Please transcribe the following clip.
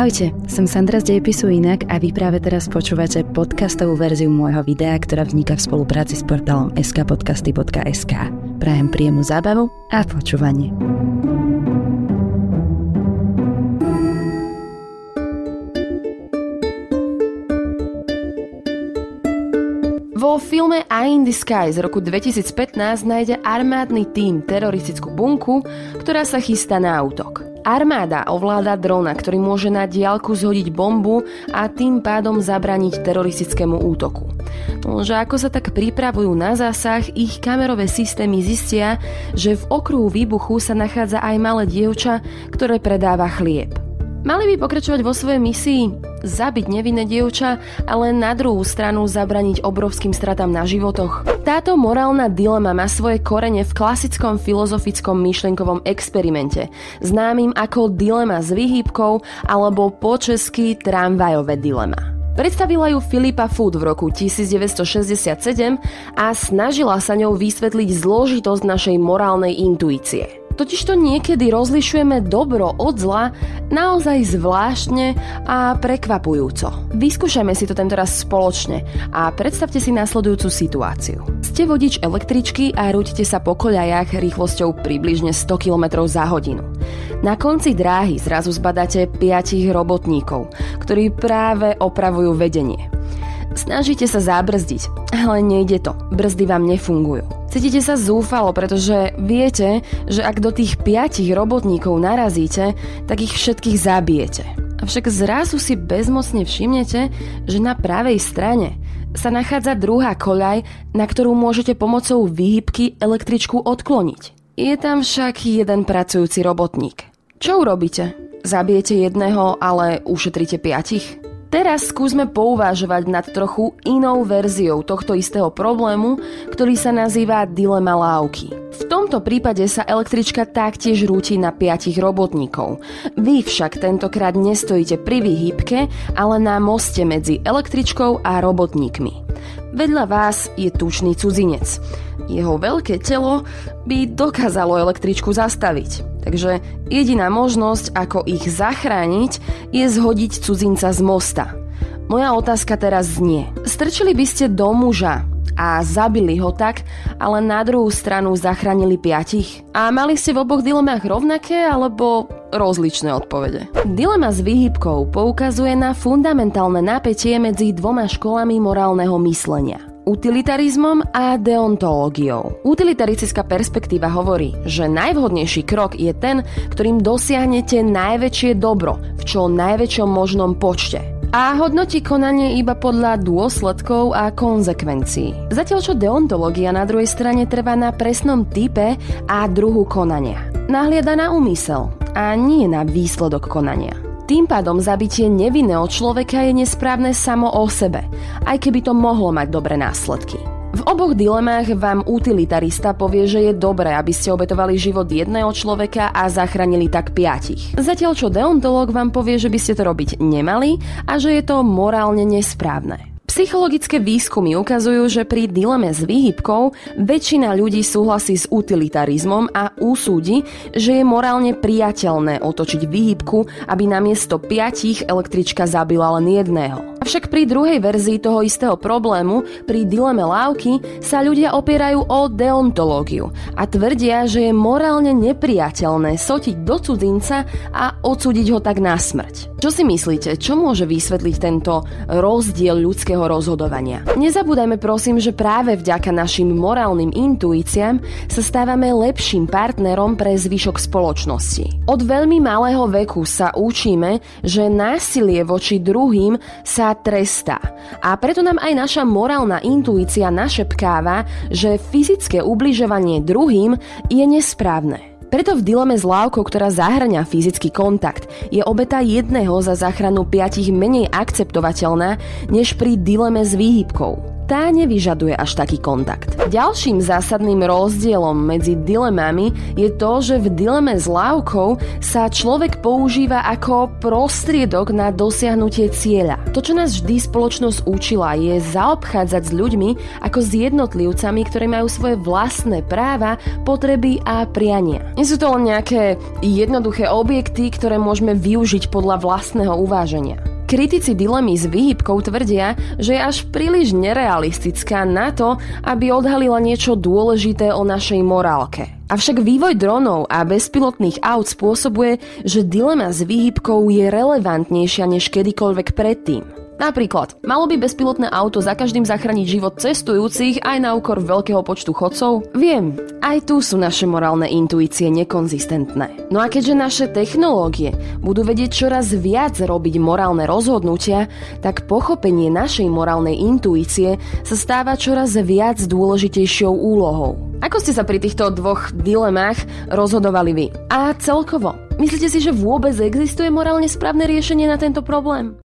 Ahojte, som Sandra z Dejepisu Inak a vy práve teraz počúvate podcastovú verziu môjho videa, ktorá vzniká v spolupráci s portálom skpodcasty.sk. Prajem príjemnú zábavu a počúvanie. Vo filme Eye in the Sky z roku 2015 nájde armádny tím teroristickú bunku, ktorá sa chystá na útok. Armáda ovláda drona, ktorý môže na diálku zhodiť bombu a tým pádom zabraniť teroristickému útoku. Že ako sa tak pripravujú na zásah, ich kamerové systémy zistia, že v okruhu výbuchu sa nachádza aj malé dievča, ktoré predáva chlieb. Mali by pokračovať vo svojej misii, zabiť nevinné dievča, ale na druhú stranu zabraniť obrovským stratám na životoch. Táto morálna dilema má svoje korene v klasickom filozofickom myšlienkovom experimente, známym ako dilema s výhybkou alebo po česky tramvajové dilema. Predstavila ju Filipa Food v roku 1967 a snažila sa ňou vysvetliť zložitosť našej morálnej intuície. Totižto niekedy rozlišujeme dobro od zla naozaj zvláštne a prekvapujúco. Vyskúšajme si to tento raz spoločne a predstavte si následujúcu situáciu. Ste vodič električky a rúťte sa po koľajach rýchlosťou približne 100 km za hodinu. Na konci dráhy zrazu zbadáte 5 robotníkov, ktorí práve opravujú vedenie. Snažíte sa zabrzdiť, ale nejde to. Brzdy vám nefungujú. Cítite sa zúfalo, pretože viete, že ak do tých piatich robotníkov narazíte, tak ich všetkých zabijete. Avšak zrazu si bezmocne všimnete, že na pravej strane sa nachádza druhá koľaj, na ktorú môžete pomocou výhybky električku odkloniť. Je tam však jeden pracujúci robotník. Čo urobíte? Zabijete jedného, ale ušetríte piatich? Teraz skúsme pouvážovať nad trochu inou verziou tohto istého problému, ktorý sa nazýva dilema lávky. V tomto prípade sa električka taktiež rúti na piatich robotníkov. Vy však tentokrát nestojíte pri výhybke, ale na moste medzi električkou a robotníkmi. Vedľa vás je tučný cudzinec. Jeho veľké telo by dokázalo električku zastaviť. Takže jediná možnosť, ako ich zachrániť, je zhodiť cudzinca z mosta. Moja otázka teraz znie. Strčili by ste do muža a zabili ho tak, ale na druhú stranu zachránili piatich? A mali ste v oboch dilemách rovnaké alebo rozličné odpovede? Dilema s výhybkou poukazuje na fundamentálne napätie medzi dvoma školami morálneho myslenia utilitarizmom a deontológiou. Utilitaristická perspektíva hovorí, že najvhodnejší krok je ten, ktorým dosiahnete najväčšie dobro v čo najväčšom možnom počte a hodnotí konanie iba podľa dôsledkov a konzekvencií. Zatiaľ čo deontológia na druhej strane trvá na presnom type a druhu konania. Nahliada na úmysel a nie na výsledok konania. Tým pádom zabitie nevinného človeka je nesprávne samo o sebe, aj keby to mohlo mať dobré následky. V oboch dilemách vám utilitarista povie, že je dobré, aby ste obetovali život jedného človeka a zachránili tak piatich. Zatiaľ čo deontolog vám povie, že by ste to robiť nemali a že je to morálne nesprávne. Psychologické výskumy ukazujú, že pri dileme s výhybkou väčšina ľudí súhlasí s utilitarizmom a úsúdi, že je morálne priateľné otočiť výhybku, aby namiesto piatich električka zabila len jedného. Avšak pri druhej verzii toho istého problému, pri dileme lávky, sa ľudia opierajú o deontológiu a tvrdia, že je morálne nepriateľné sotiť do cudzinca a odsúdiť ho tak na smrť. Čo si myslíte, čo môže vysvetliť tento rozdiel ľudského rozhodovania? Nezabúdajme prosím, že práve vďaka našim morálnym intuíciám sa stávame lepším partnerom pre zvyšok spoločnosti. Od veľmi malého veku sa učíme, že násilie voči druhým sa trestá. A preto nám aj naša morálna intuícia našepkáva, že fyzické ubližovanie druhým je nesprávne. Preto v dileme s lávkou, ktorá zahrania fyzický kontakt, je obeta jedného za záchranu piatich menej akceptovateľná, než pri dileme s výhybkou. Tá nevyžaduje až taký kontakt. Ďalším zásadným rozdielom medzi dilemami je to, že v dileme s lávkou sa človek používa ako prostriedok na dosiahnutie cieľa. To, čo nás vždy spoločnosť učila, je zaobchádzať s ľuďmi ako s jednotlivcami, ktorí majú svoje vlastné práva, potreby a priania. Nie sú to len nejaké jednoduché objekty, ktoré môžeme využiť podľa vlastného uváženia. Kritici dilemy s výhybkou tvrdia, že je až príliš nerealistická na to, aby odhalila niečo dôležité o našej morálke. Avšak vývoj dronov a bezpilotných aut spôsobuje, že dilema s výhybkou je relevantnejšia než kedykoľvek predtým. Napríklad, malo by bezpilotné auto za každým zachrániť život cestujúcich aj na úkor veľkého počtu chodcov? Viem, aj tu sú naše morálne intuície nekonzistentné. No a keďže naše technológie budú vedieť čoraz viac robiť morálne rozhodnutia, tak pochopenie našej morálnej intuície sa stáva čoraz viac dôležitejšou úlohou. Ako ste sa pri týchto dvoch dilemách rozhodovali vy? A celkovo, myslíte si, že vôbec existuje morálne správne riešenie na tento problém?